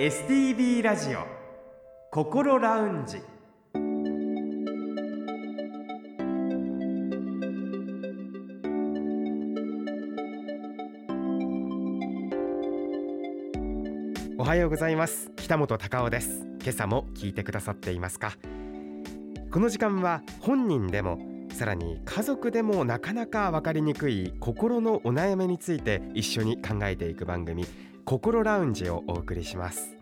STB ラジオ心ラウンジ。おはようございます。北本隆夫です。今朝も聞いてくださっていますか？この時間は本人でもさらに家族でもなかなか分かりにくい心のお悩みについて一緒に考えていく番組。心ラウンジをお送りします。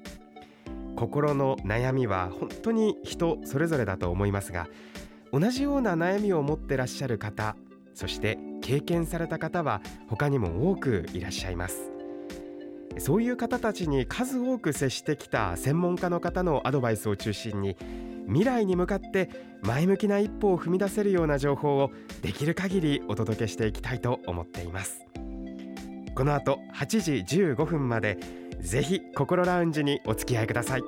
心の悩みは本当に人それぞれだと思いますが同じような悩みを持ってらっしゃる方そして経験された方は他にも多くいらっしゃいます。そういう方たちに数多く接してきた専門家の方のアドバイスを中心に未来に向かって前向きな一歩を踏み出せるような情報をできる限りお届けしていきたいと思っています。この後8時15分までぜひ心ラウンジにお付き合いください。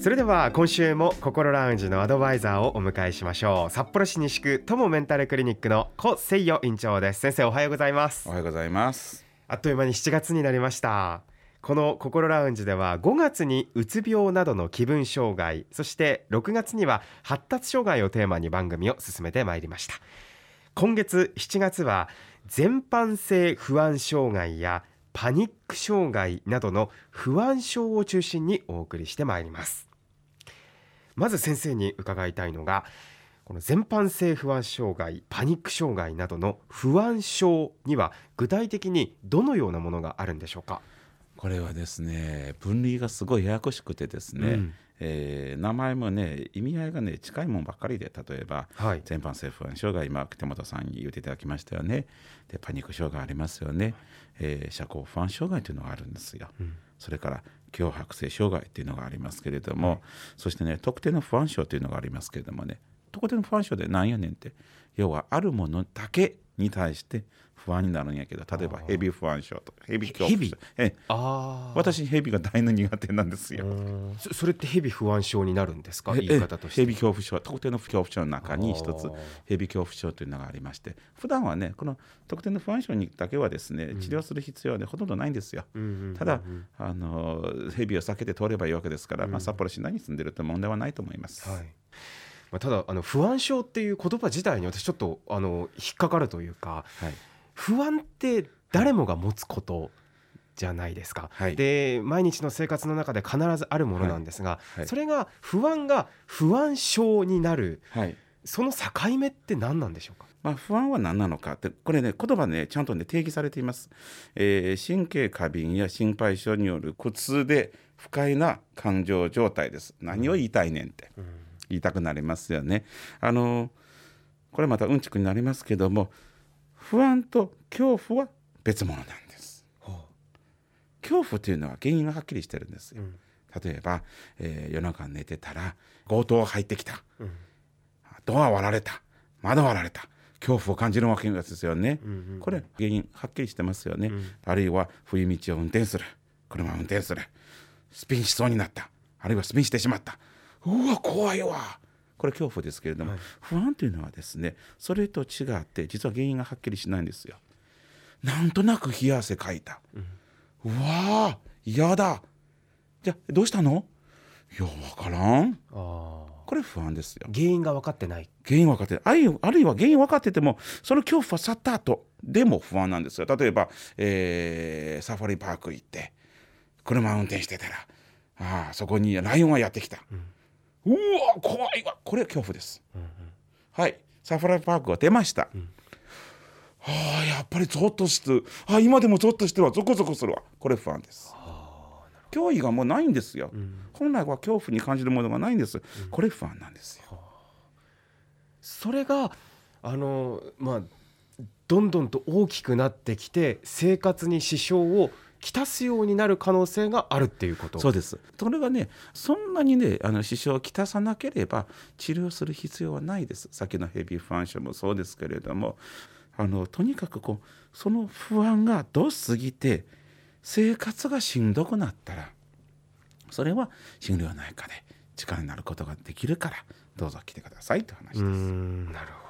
それでは今週も心ラウンジのアドバイザーをお迎えしましょう。札幌市西区友メンタルクリニックの小誠代院長です。先生おはようございます。おはようございます。あっという間に7月になりました。この心ラウンジでは5月にうつ病などの気分障害そして6月には発達障害をテーマに番組を進めてまいりました今月7月は全般性不安障害やパニック障害などの不安症を中心にお送りしてまいります。まず先生に伺いたいのがこの全般性不安障害パニック障害などの不安症には具体的にどのようなものがあるんでしょうか？これはですね分類がすごいややこしくてですね、うんえー、名前もね意味合いがね近いもんばっかりで例えば、はい、全般性不安障害今手元さんに言っていただきましたよね。でパニック障害ありますよね、えー、社交不安障害というのがあるんですよ、うん、それから強迫性障害というのがありますけれども、はい、そしてね特定の不安症というのがありますけれどもね特定の不安症でなんやねんって要はあるものだけに対して不安になるんやけど例えばヘビ不安症とかヘビ恐怖症えあ私ヘビが大の苦手なんですよ。そそれってヘビ不安症になるんですか？言い方として。ヘビ恐怖症特定の恐怖症の中に一つヘビ恐怖症というのがありまして普段はねこの特定の不安症にだけはですね治療する必要は、ね、ほとんどないんですよ、ただあのヘビを避けて通ればいいわけですから、まあ、札幌市内に住んでると問題はないと思います、はいまあ、ただあの不安症っていう言葉自体に私ちょっとあの引っかかるというか、はい、不安って誰もが持つことじゃないですか、はい、で毎日の生活の中で必ずあるものなんですが、はい。はい、それが不安が不安症になる、その境目って何なんでしょうか？まあ、不安は何なのかってこれね言葉ねちゃんとね定義されています、えー、神経過敏や心配性による苦痛で不快な感情状態です。何を言いたいねんって、言いたくなりますよね。あのこれまたうんちくになりますけども不安と恐怖は別物なんです。恐怖というのは原因がはっきりしてるんですよ。うん、例えば、えー、夜中寝てたら強盗が入ってきた、うん、ドア割られた。窓割られた。恐怖を感じるわけですよね、うんうん、これ原因はっきりしてますよね、うん、あるいは冬道を運転する。車を運転する。スピンしそうになった。あるいはスピンしてしまったうわ怖いわ。これ恐怖ですけれども、はい、不安というのはですねそれと違って実は原因がはっきりしないんですよ。なんとなく冷や汗かいた、うん、うわ嫌だ。じゃあどうしたの？いや分からん。これ不安ですよ。原因が分かってない。原因分かってない。あるいは原因分かっててもその恐怖は去った後でも不安なんですよ。例えば、えー、サファリパーク行って車運転してたらああそこにライオンがやってきた、うんうわ怖い。わこれは恐怖です、うんうん、はい。サファリパークが出ました、うん、はあやっぱりゾッとしてあ今でもゾッとしてるわ。ゾコゾコす。るわこれ不安です脅威がもうないんですよ、うん、本来は恐怖に感じるものがないんです、うん、これ不安なんですよ、それがあのまあどんどんと大きくなってきて生活に支障をきたすようになる可能性があるっていうことそうです。それがねそんなにねあの支障をきたさなければ治療する必要はないです。先のヘビーファンションもそうですけれども。あのとにかくこうその不安がどすぎて生活がしんどくなったらそれは心療内科で力になることができるからどうぞ来てくださいという話です。なるほど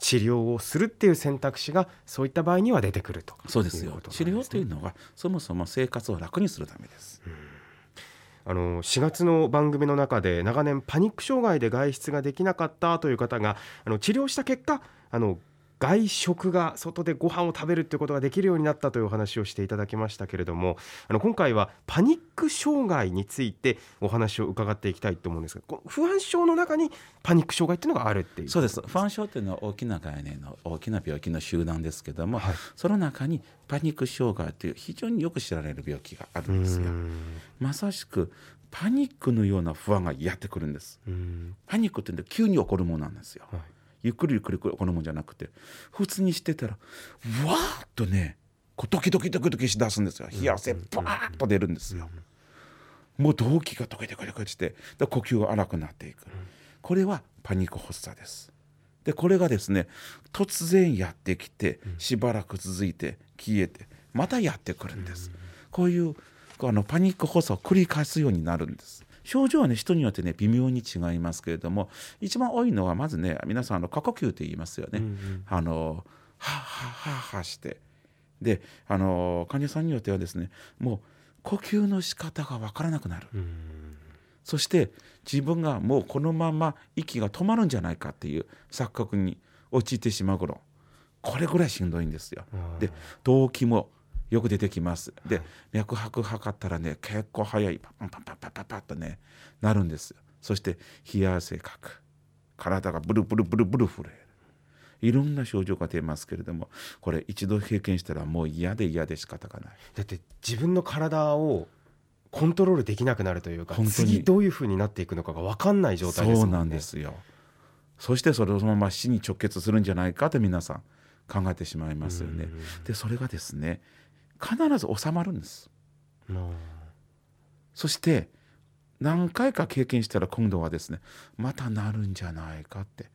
治療をするっていう選択肢がそういった場合には出てくるとそうですよいうこと治療というのはそもそも生活を楽にするためです。あの4月の番組の中で長年パニック障害で外出ができなかったという方があの治療した結果あの外食が外でご飯を食べるということができるようになったというお話をしていただきましたけれどもあの今回はパニック障害についてお話を伺っていきたいと思うんですが不安症の中にパニック障害っていうのがあるっていうそうです不安症というのは大きな概念の大きな病気の集団ですけども、はいその中にパニック障害という非常によく知られる病気があるんですよう。んまさしくパニックのような不安がやってくるんです。うんパニックってのは急に起こるものなんですよ。はいゆっくりゆっくり起こるもんじゃなくて普通にしてたらわーっとねこうドキドキドキドキしだすんですよ冷や汗バーッと出るんですよ。もう動悸がドキドキドキしてで呼吸が荒くなっていくこれはパニック発作です。でこれがですね突然やってきてしばらく続いて消えてまたやってくるんです。こういうあのパニック発作を繰り返すようになるんです。症状はね人によってね微妙に違いますけれども一番多いのはまずね皆さんあの過呼吸って言いますよね。うんうん。あのはっはっはっはして。であの患者さんによってはですねもう呼吸の仕方がわからなくなる。うん。そして自分がもうこのまま息が止まるんじゃないかっていう錯覚に陥ってしまう頃これぐらいしんどいんですよ。で動悸もよく出てきます。で、はい脈拍測ったらね結構早いパンパンパンパンパンパンとねなるんですよ。そして冷や汗かく体がブルブルブルブル震えるいろんな症状が出ますけれどもこれ一度経験したらもう嫌で嫌で仕方がない。だって自分の体をコントロールできなくなるというか次どういうふうになっていくのかが分かんない状態ですもねそうんなんですよ。そしてそれをそのまま死に直結するんじゃないかと皆さん考えてしまいますよね。でそれがですね必ず収まるんです。うんうんそして何回か経験したら今度はですねまたなるんじゃないかって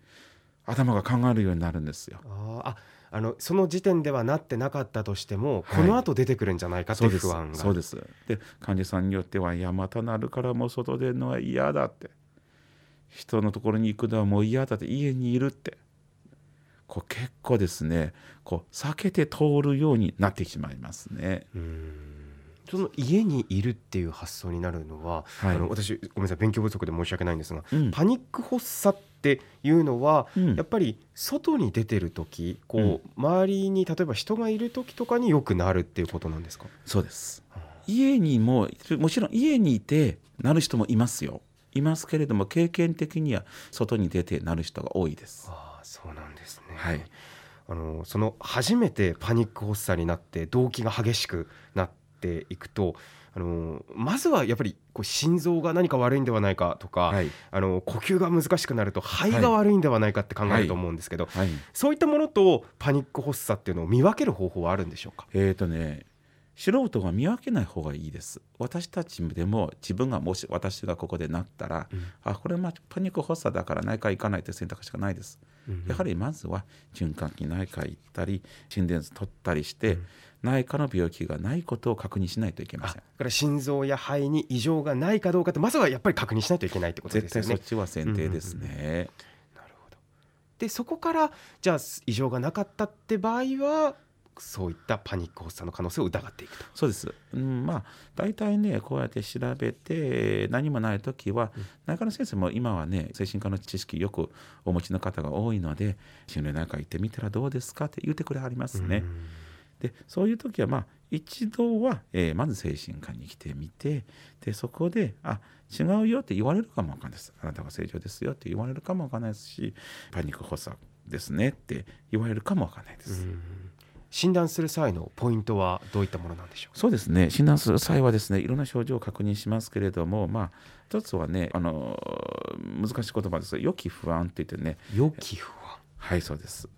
頭が考えるようになるんですよ。あーああのその時点ではなってなかったとしても、はい。この後出てくるんじゃないかってそです。いうう不安が。そうです。で患者さんによってはいやまたなるからもう外出るのは嫌だって。人のところに行くのはもう嫌だって。家にいるってこう結構ですねこう避けて通るようになってしまいますね。うん。その家にいるっていう発想になるのは、はい。あの私ごめんなさい勉強不足で申し訳ないんですが、うん。パニック発作っていうのは、うん。やっぱり外に出てる時こう、周りに例えば人がいる時とかによくなるっていうことなんですか？そうです。家にももちろん家にいてなる人もいますよ。いますけれども経験的には外に出てなる人が多いです。ああそうなんですね、はい。あのその初めてパニック発作になって動悸が激しくなっていくとあのまずはやっぱりこう心臓が何か悪いんではないかとか、はい。あの呼吸が難しくなると肺が悪いんではないかって考えると思うんですけど、はい。そういったものとパニック発作っていうのを見分ける方法はあるんでしょうか？えーとね素人が見分けない方がいいです。私たちでも自分がもし私がここでなったら、うん。あこれはパニック発作だから内科行かないという選択肢がないです、やはりりまずは循環器内科行ったり心電図取ったりして、内科の病気がないことを確認しないといけまあせん。だから心臓や肺に異常がないかどうかってまずはやっぱり確認しないといけないってことで絶すよね。対そっちは前提ですね、なるほど。でそこからじゃあ異常がなかったって場合はそういったパニック発作の可能性を疑っていくと。そうです、うん、まあ大体ねこうやって調べて何もない時は、内科の先生も今はね精神科の知識よくお持ちの方が多いので心療内科行ってみたらどうですかって言ってくれはりますね。うんでそういう時はまあ一度は、えーまず精神科に来てみてでそこであ違うよって言われるかもわかんないですあなたが正常ですよって言われるかもわかんないですしパニック発作ですねって言われるかもわかんないです。診断する際のポイントはどういったものなんでしょうそうですね。診断する際はですねいろんな症状を確認しますけれどもまあ一つはねあの難しい言葉ですが予期不安って言ってね。予期不安。はいそうです。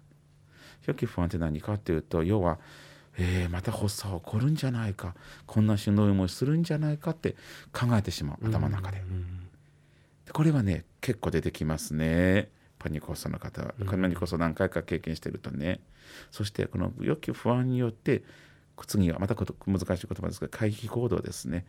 予期不安って何かっていうと要は、えーまた発作起こるんじゃないか。こんなしんどい思いするんじゃないかって考えてしまう頭の中で,、でこれはね結構出てきますねパニック発作の方、パニック発作何回か経験してるとね。そしてこの予期不安によって次はまたこと難しい言葉ですが回避行動ですね。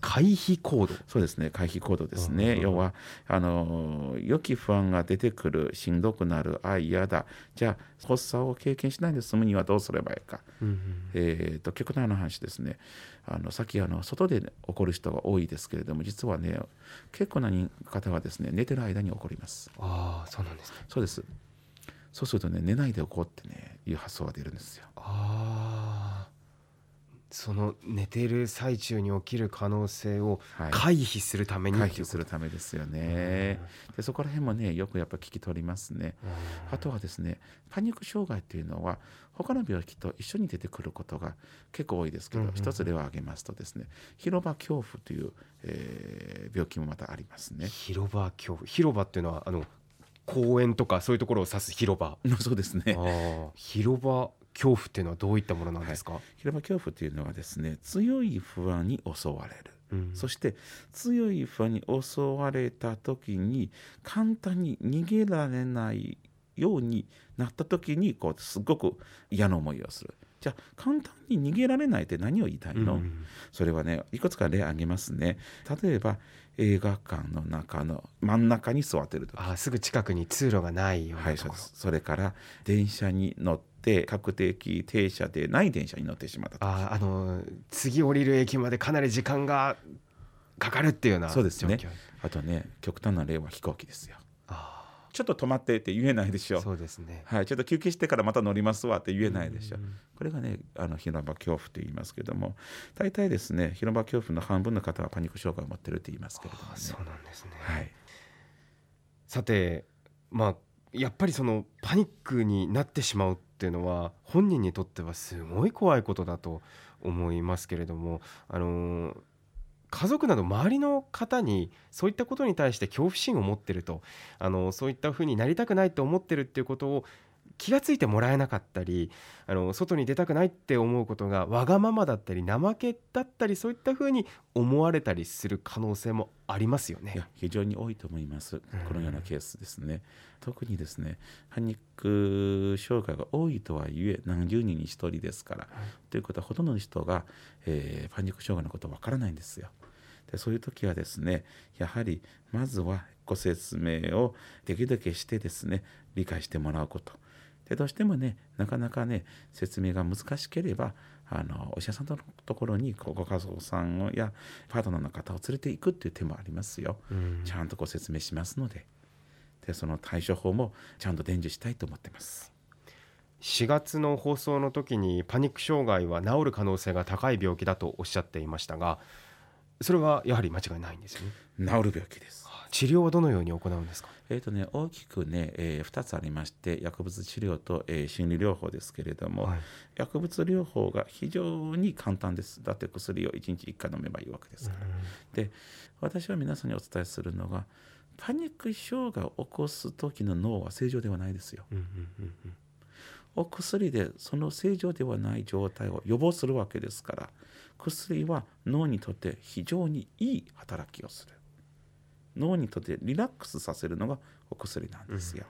回避行動。そうですね。回避行動ですね、要はあの良き不安が出てくるしんどくなるあ嫌だ。じゃあ発作を経験しないで済むにはどうすればいいか、うんうん。えー、と極端な話ですね。あのさっきあの外で起こる人が多いですけれども実はね結構な人方はですね寝てる間に起こります。ああそうなんですね。そうです。そうするとね寝ないで起こってねいう発想が出るんですよ。ああその寝てる最中に起きる可能性をはい。回避するために。回避するためですよね。でそこら辺もねよくやっぱ聞き取りますね。あとはですねパニック障害っていうのは他の病気と一緒に出てくることが結構多いですけど、うんうんうん。一つ例を挙げますとですね広場恐怖という、えー病気もまたありますね。広場恐怖。広場っていうのはあの公園とかそういうところを指す広場。そうですね。広場恐怖っていうのはどういったものなんですか、広場恐怖というのはですね強い不安に襲われる、うん。そして強い不安に襲われた時に簡単に逃げられないようになった時にこうすごく嫌な思いをする。じゃあ簡単に逃げられないって何を言いたいの、うん。それはねいくつか例挙げますね。例えば映画館の中の真ん中に座ってる時。あーすぐ近くに通路がないようはないところ、そうです。それから電車に乗って確定停車でない電車に乗ってしまった時あーあのー次降りる駅までかなり時間がかかるっていうようなそうですね。あとね極端な例は飛行機ですよ。あちょっと止まってって言えないでしょ。ーそうですね。はい、ちょっと休憩してからまた乗りますわって言えないでしょ。うんこれがねあの広場恐怖と言いますけども大体ですね広場恐怖の半分の方はパニック障害を持ってるって言いますけれどもね。そうなんですね、はい。さてまあやっぱりそのパニックになってしまうっていうのは本人にとってはすごい怖いことだと思いますけれどもあの家族など周りの方にそういったことに対して恐怖心を持ってるとあのそういったふうになりたくないと思ってるっていうことを気がついてもらえなかったりあの外に出たくないって思うことがわがままだったり怠けだったりそういったふうに思われたりする可能性もありますよね。いや。非常に多いと思います。このようなケースですね。特にですねパニック障害が多いとはいえ何十人に一人ですから、ということはほとんどの人が、えーパニック障害のことわからないんですよ。でそういう時はですねやはりまずはご説明をできるだけしてですね理解してもらうことでどうしてもねなかなかね説明が難しければあのお医者さんのところにごご家族さんをやパートナーの方を連れていくっていう手もありますよ。うんちゃんとご説明しますのででその対処法もちゃんと伝授したいと思ってます。4月の放送の時にパニック障害は治る可能性が高い病気だとおっしゃっていましたがそれはやはり間違いないんですよね治る病気です。治療はどのように行うんですか？えーとね、大きくね、え2つありまして薬物治療と、えー心理療法ですけれども、はい。薬物療法が非常に簡単です。だって薬を1日1回飲めばいいわけですから、で私は皆さんにお伝えするのがパニック障害を起こす時の脳は正常ではないですよ。うんうんうんうん。お薬でその正常ではない状態を予防するわけですから薬は脳にとって非常にいい働きをする脳にとってリラックスさせるのがお薬なんですよ、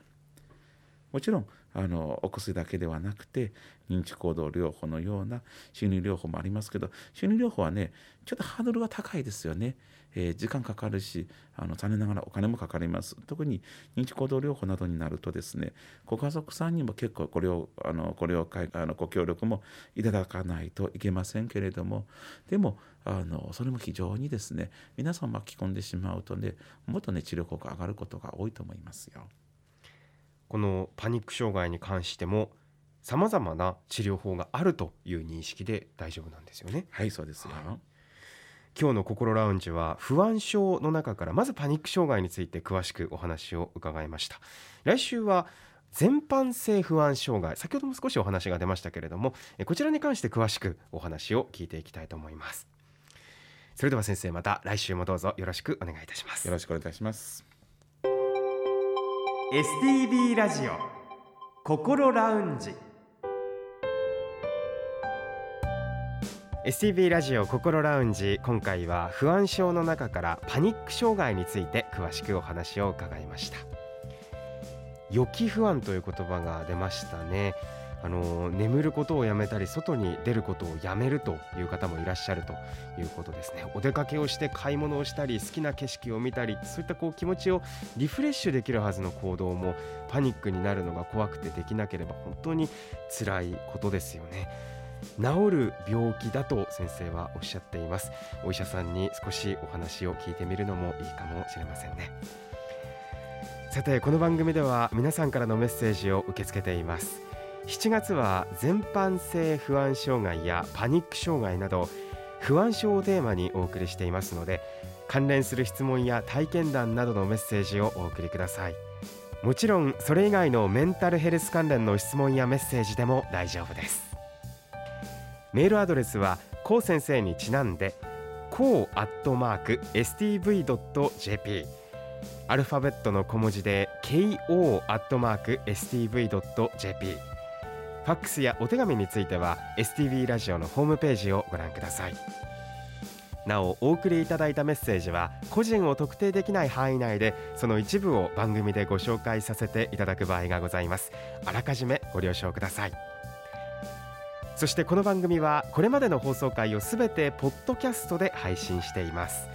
もちろんあのお薬だけではなくて認知行動療法のような心理療法もありますけど心理療法はねちょっとハードルが高いですよね、えー時間かかるしあの残念ながらお金もかかります特に認知行動療法などになるとですねご家族さんにも結構これをあのこれをあのご協力もいただかないといけませんけれどもでもあのそれも非常にですね皆さん巻き込んでしまうとねもっとね治療効果上がることが多いと思いますよ。このパニック障害に関してもさまざまな治療法があるという認識で大丈夫なんですよね。はいそうですよ。今日の心ラウンジは不安症の中からまずパニック障害について詳しくお話を伺いました。来週は全般性不安障害先ほども少しお話が出ましたけれどもえこちらに関して詳しくお話を聞いていきたいと思います。それでは先生また来週もどうぞよろしくお願いいたします。よろしくお願いいたします。STB ラジオ心ラウンジ。STB ラジオ心ラウンジ今回は不安症の中からパニック障害について詳しくお話を伺いました。予期不安という言葉が出ましたね。あの眠ることをやめたり外に出ることをやめるという方もいらっしゃるということですね。お出かけをして買い物をしたり好きな景色を見たりそういったこう気持ちをリフレッシュできるはずの行動もパニックになるのが怖くてできなければ本当に辛いことですよね。治る病気だと先生はおっしゃっています。お医者さんに少しお話を聞いてみるのもいいかもしれませんね。さてこの番組では皆さんからのメッセージを受け付けています。7月は全般性不安障害やパニック障害など不安症をテーマにお送りしていますので関連する質問や体験談などのメッセージをお送りください。もちろんそれ以外のメンタルヘルス関連の質問やメッセージでも大丈夫です。メールアドレスはこう先生にちなんでこうアットマーク stv.jp アルファベットの小文字で ko アットマーク stv.jp ファックスやお手紙については STV ラジオのホームページをご覧ください。なおお送りいただいたメッセージは個人を特定できない範囲内でその一部を番組でご紹介させていただく場合がございます。あらかじめご了承ください。そしてこの番組はこれまでの放送回をすべてポッドキャストで配信しています。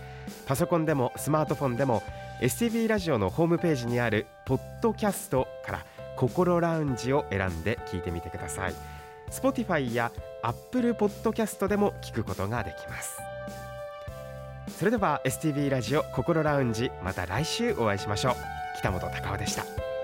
パソコンでもスマートフォンでも STV ラジオのホームページにあるポッドキャストから心ラウンジを選んで聞いてみてください。Spotify や Apple Podcast でも聞くことができます。それでは STV ラジオ心ラウンジまた来週お会いしましょう。北本隆夫でした。